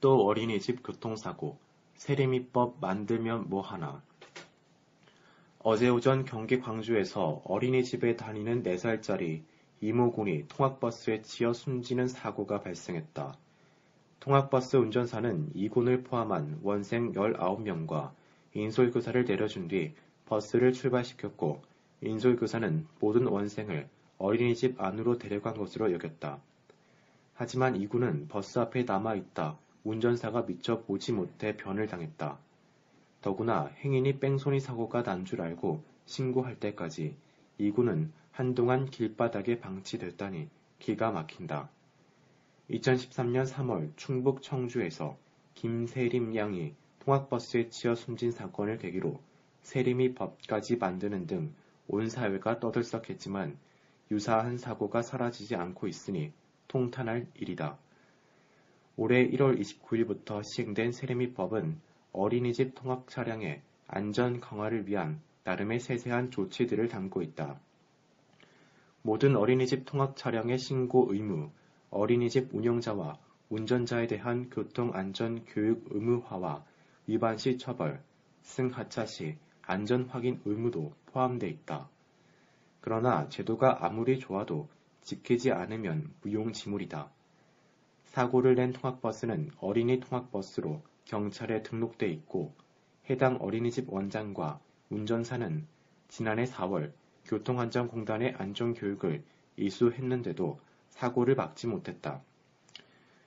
또 어린이집 교통사고 세리미법 만들면 뭐하나 어제 오전 경기 광주에서 어린이집에 다니는 4살짜리 이모군이 통학버스에 치여 숨지는 사고가 발생했다. 통학버스 운전사는 이군을 포함한 원생 19명과 인솔교사를 내려준 뒤 버스를 출발시켰고 인솔교사는 모든 원생을 어린이집 안으로 데려간 것으로 여겼다. 하지만 이군은 버스 앞에 남아있다 운전사가 미처 보지 못해 변을 당했다. 더구나 행인이 뺑소니 사고가 난 줄 알고 신고할 때까지 이군은 한동안 길바닥에 방치됐다니 기가 막힌다. 2013년 3월 충북 청주에서 김세림 양이 통학버스에 치여 숨진 사건을 계기로 세림이 법까지 만드는 등 온 사회가 떠들썩했지만 유사한 사고가 사라지지 않고 있으니 통탄할 일이다. 올해 1월 29일부터 시행된 세례미법은 어린이집 통학 차량의 안전 강화를 위한 나름의 세세한 조치들을 담고 있다. 모든 어린이집 통학 차량의 신고 의무, 어린이집 운영자와 운전자에 대한 교통안전 교육 의무화와 위반 시 처벌, 승하차 시 안전 확인 의무도 포함돼 있다. 그러나 제도가 아무리 좋아도 지키지 않으면 무용지물이다. 사고를 낸 통학버스는 어린이 통학버스로 경찰에 등록돼 있고 해당 어린이집 원장과 운전사는 지난해 4월 교통안전공단의 안전교육을 이수했는데도 사고를 막지 못했다.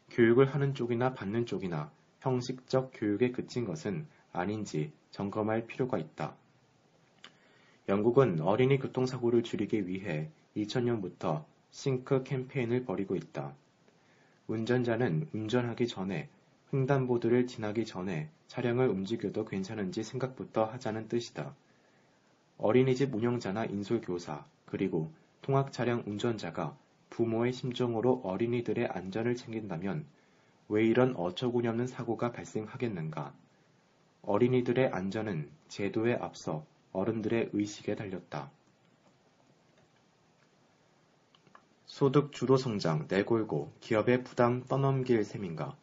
교육을 하는 쪽이나 받는 쪽이나 형식적 교육에 그친 것은 아닌지 점검할 필요가 있다. 영국은 어린이 교통사고를 줄이기 위해 2000년부터 싱크 캠페인을 벌이고 있다. 운전자는 운전하기 전에 횡단보도를 지나기 전에 차량을 움직여도 괜찮은지 생각부터 하자는 뜻이다. 어린이집 운영자나 인솔교사, 그리고 통학차량 운전자가 부모의 심정으로 어린이들의 안전을 챙긴다면 왜 이런 어처구니없는 사고가 발생하겠는가? 어린이들의 안전은 제도에 앞서 어른들의 의식에 달렸다. 소득 주도 성장 내골고 기업의 부담 떠넘길 셈인가?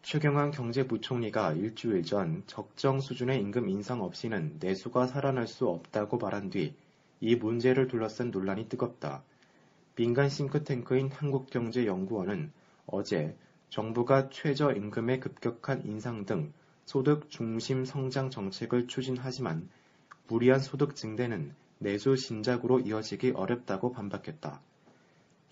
최경환 경제부총리가 일주일 전 적정 수준의 임금 인상 없이는 내수가 살아날 수 없다고 말한 뒤 이 문제를 둘러싼 논란이 뜨겁다. 민간 싱크탱크인 한국경제연구원은 어제 정부가 최저임금의 급격한 인상 등 소득 중심 성장 정책을 추진하지만 무리한 소득 증대는 내수 신작으로 이어지기 어렵다고 반박했다.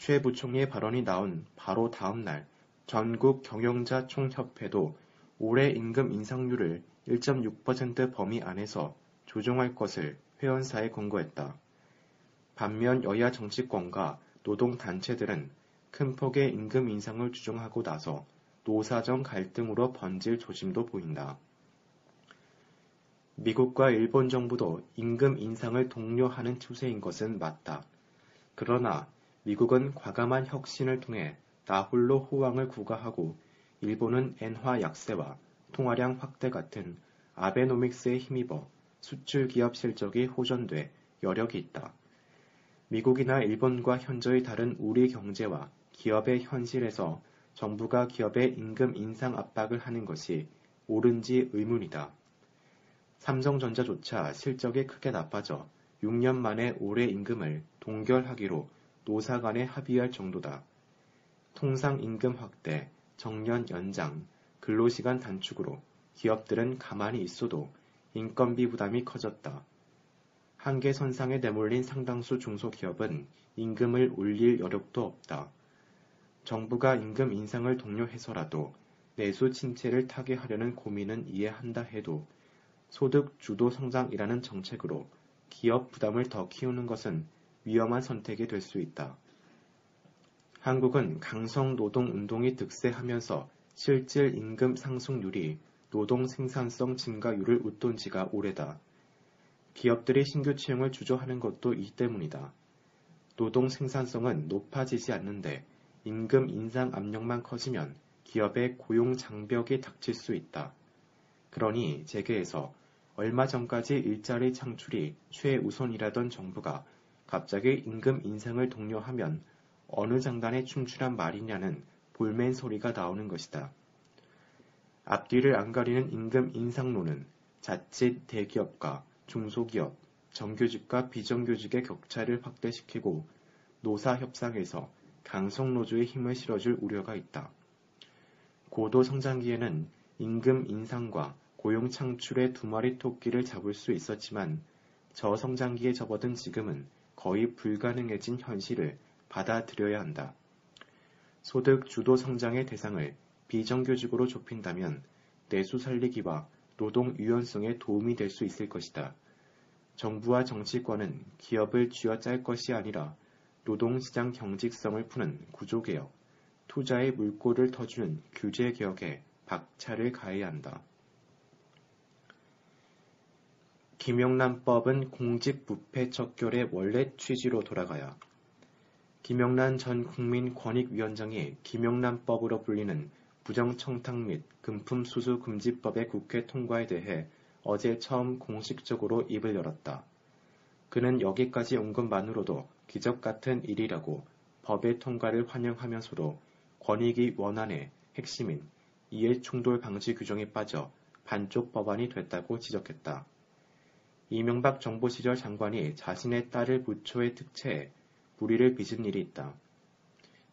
최 부총리의 발언이 나온 바로 다음 날 전국 경영자 총협회도 올해 임금 인상률을 1.6% 범위 안에서 조정할 것을 회원사에 권고했다. 반면 여야 정치권과 노동단체들은 큰 폭의 임금 인상을 주장하고 나서 노사정 갈등으로 번질 조짐도 보인다. 미국과 일본 정부도 임금 인상을 독려하는 추세인 것은 맞다. 그러나 미국은 과감한 혁신을 통해 나홀로 호황을 구가하고 일본은 엔화 약세와 통화량 확대 같은 아베노믹스에 힘입어 수출 기업 실적이 호전돼 여력이 있다. 미국이나 일본과 현저히 다른 우리 경제와 기업의 현실에서 정부가 기업의 임금 인상 압박을 하는 것이 옳은지 의문이다. 삼성전자조차 실적이 크게 나빠져 6년 만에 올해 임금을 동결하기로 노사 간에 합의할 정도다. 통상 임금 확대, 정년 연장, 근로시간 단축으로 기업들은 가만히 있어도 인건비 부담이 커졌다. 한계 선상에 내몰린 상당수 중소기업은 임금을 올릴 여력도 없다. 정부가 임금 인상을 독려해서라도 내수 침체를 타개하려는 고민은 이해한다 해도 소득 주도 성장이라는 정책으로 기업 부담을 더 키우는 것은 위험한 선택이 될 수 있다. 한국은 강성 노동 운동이 득세하면서 실질 임금 상승률이 노동 생산성 증가율을 웃돈 지가 오래다. 기업들이 신규 채용을 주저하는 것도 이 때문이다. 노동 생산성은 높아지지 않는데 임금 인상 압력만 커지면 기업의 고용 장벽이 닥칠 수 있다. 그러니 재계에서 얼마 전까지 일자리 창출이 최우선이라던 정부가 갑자기 임금 인상을 독려하면 어느 장단에 충출한 말이냐는 볼멘 소리가 나오는 것이다. 앞뒤를 안 가리는 임금 인상론은 자칫 대기업과 중소기업, 정규직과 비정규직의 격차를 확대시키고 노사 협상에서 강성노조의 힘을 실어줄 우려가 있다. 고도 성장기에는 임금 인상과 고용 창출의 두 마리 토끼를 잡을 수 있었지만 저성장기에 접어든 지금은 거의 불가능해진 현실을 받아들여야 한다. 소득 주도 성장의 대상을 비정규직으로 좁힌다면 내수 살리기와 노동 유연성에 도움이 될 수 있을 것이다. 정부와 정치권은 기업을 쥐어짤 것이 아니라 노동시장 경직성을 푸는 구조개혁, 투자의 물꼬를 터주는 규제개혁에 박차를 가해야 한다. 김영란법은 공직부패 척결의 원래 취지로 돌아가야 김영란 전 국민권익위원장이 김영란법으로 불리는 부정청탁 및 금품수수금지법의 국회 통과에 대해 어제 처음 공식적으로 입을 열었다. 그는 여기까지 온 것만으로도 기적 같은 일이라고 법의 통과를 환영하면서도 권익위 원안의 핵심인 이해충돌 방지 규정이 빠져 반쪽 법안이 됐다고 지적했다. 이명박 정부 시절 장관이 자신의 딸을 부처에 특채해 불의를 빚은 일이 있다.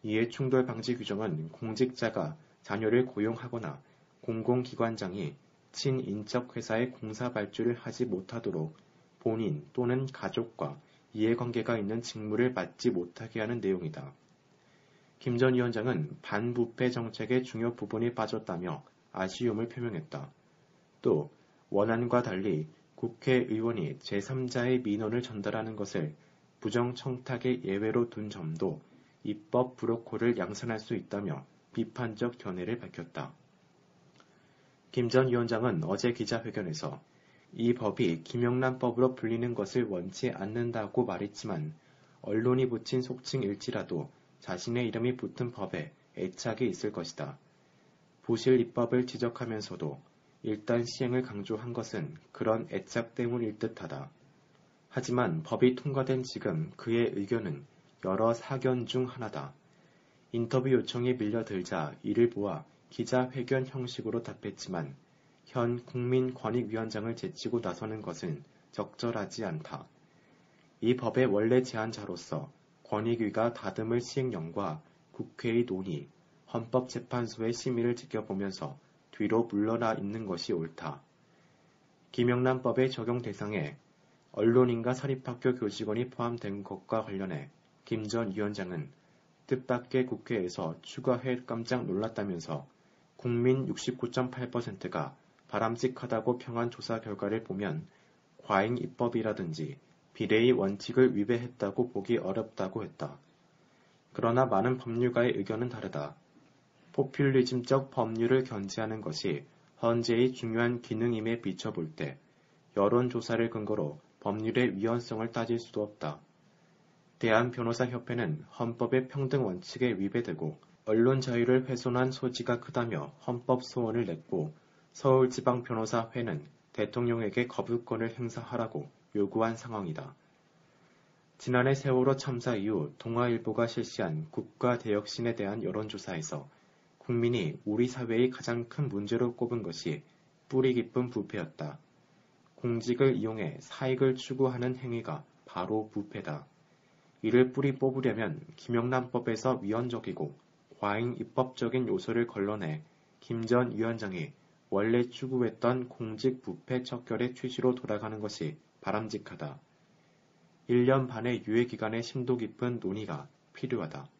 이해충돌 방지 규정은 공직자가 자녀를 고용하거나 공공기관장이 친인척 회사의 공사 발주를 하지 못하도록 본인 또는 가족과 이해관계가 있는 직무를 맡지 못하게 하는 내용이다. 김 전 위원장은 반부패 정책의 중요 부분이 빠졌다며 아쉬움을 표명했다. 또 원안과 달리 국회의원이 제3자의 민원을 전달하는 것을 부정청탁의 예외로 둔 점도 입법 브로콜을 양산할 수 있다며 비판적 견해를 밝혔다. 김 전 위원장은 어제 기자회견에서 이 법이 김영란법으로 불리는 것을 원치 않는다고 말했지만 언론이 붙인 속칭일지라도 자신의 이름이 붙은 법에 애착이 있을 것이다. 부실 입법을 지적하면서도 일단 시행을 강조한 것은 그런 애착 때문일 듯하다. 하지만 법이 통과된 지금 그의 의견은 여러 사견 중 하나다. 인터뷰 요청이 밀려들자 이를 보아 기자회견 형식으로 답했지만 현 국민권익위원장을 제치고 나서는 것은 적절하지 않다. 이 법의 원래 제안자로서 권익위가 다듬을 시행령과 국회의 논의, 헌법재판소의 심의를 지켜보면서 뒤로 물러나 있는 것이 옳다. 김영란법의 적용 대상에 언론인과 사립학교 교직원이 포함된 것과 관련해 김 전 위원장은 뜻밖의 국회에서 추가해 깜짝 놀랐다면서 국민 69.8%가 바람직하다고 평한 조사 결과를 보면 과잉 입법이라든지 비례의 원칙을 위배했다고 보기 어렵다고 했다. 그러나 많은 법률가의 의견은 다르다. 포퓰리즘적 법률을 견지하는 것이 헌재의 중요한 기능임에 비춰볼 때 여론조사를 근거로 법률의 위헌성을 따질 수도 없다. 대한변호사협회는 헌법의 평등 원칙에 위배되고 언론 자유를 훼손한 소지가 크다며 헌법 소원을 냈고 서울지방변호사회는 대통령에게 거부권을 행사하라고 요구한 상황이다. 지난해 세월호 참사 이후 동아일보가 실시한 국가대혁신에 대한 여론조사에서 국민이 우리 사회의 가장 큰 문제로 꼽은 것이 뿌리 깊은 부패였다. 공직을 이용해 사익을 추구하는 행위가 바로 부패다. 이를 뿌리 뽑으려면 김영란법에서 위헌적이고 과잉 입법적인 요소를 걸러내 김 전 위원장이 원래 추구했던 공직 부패 척결의 취지로 돌아가는 것이 바람직하다. 1년 반의 유예 기간의 심도 깊은 논의가 필요하다.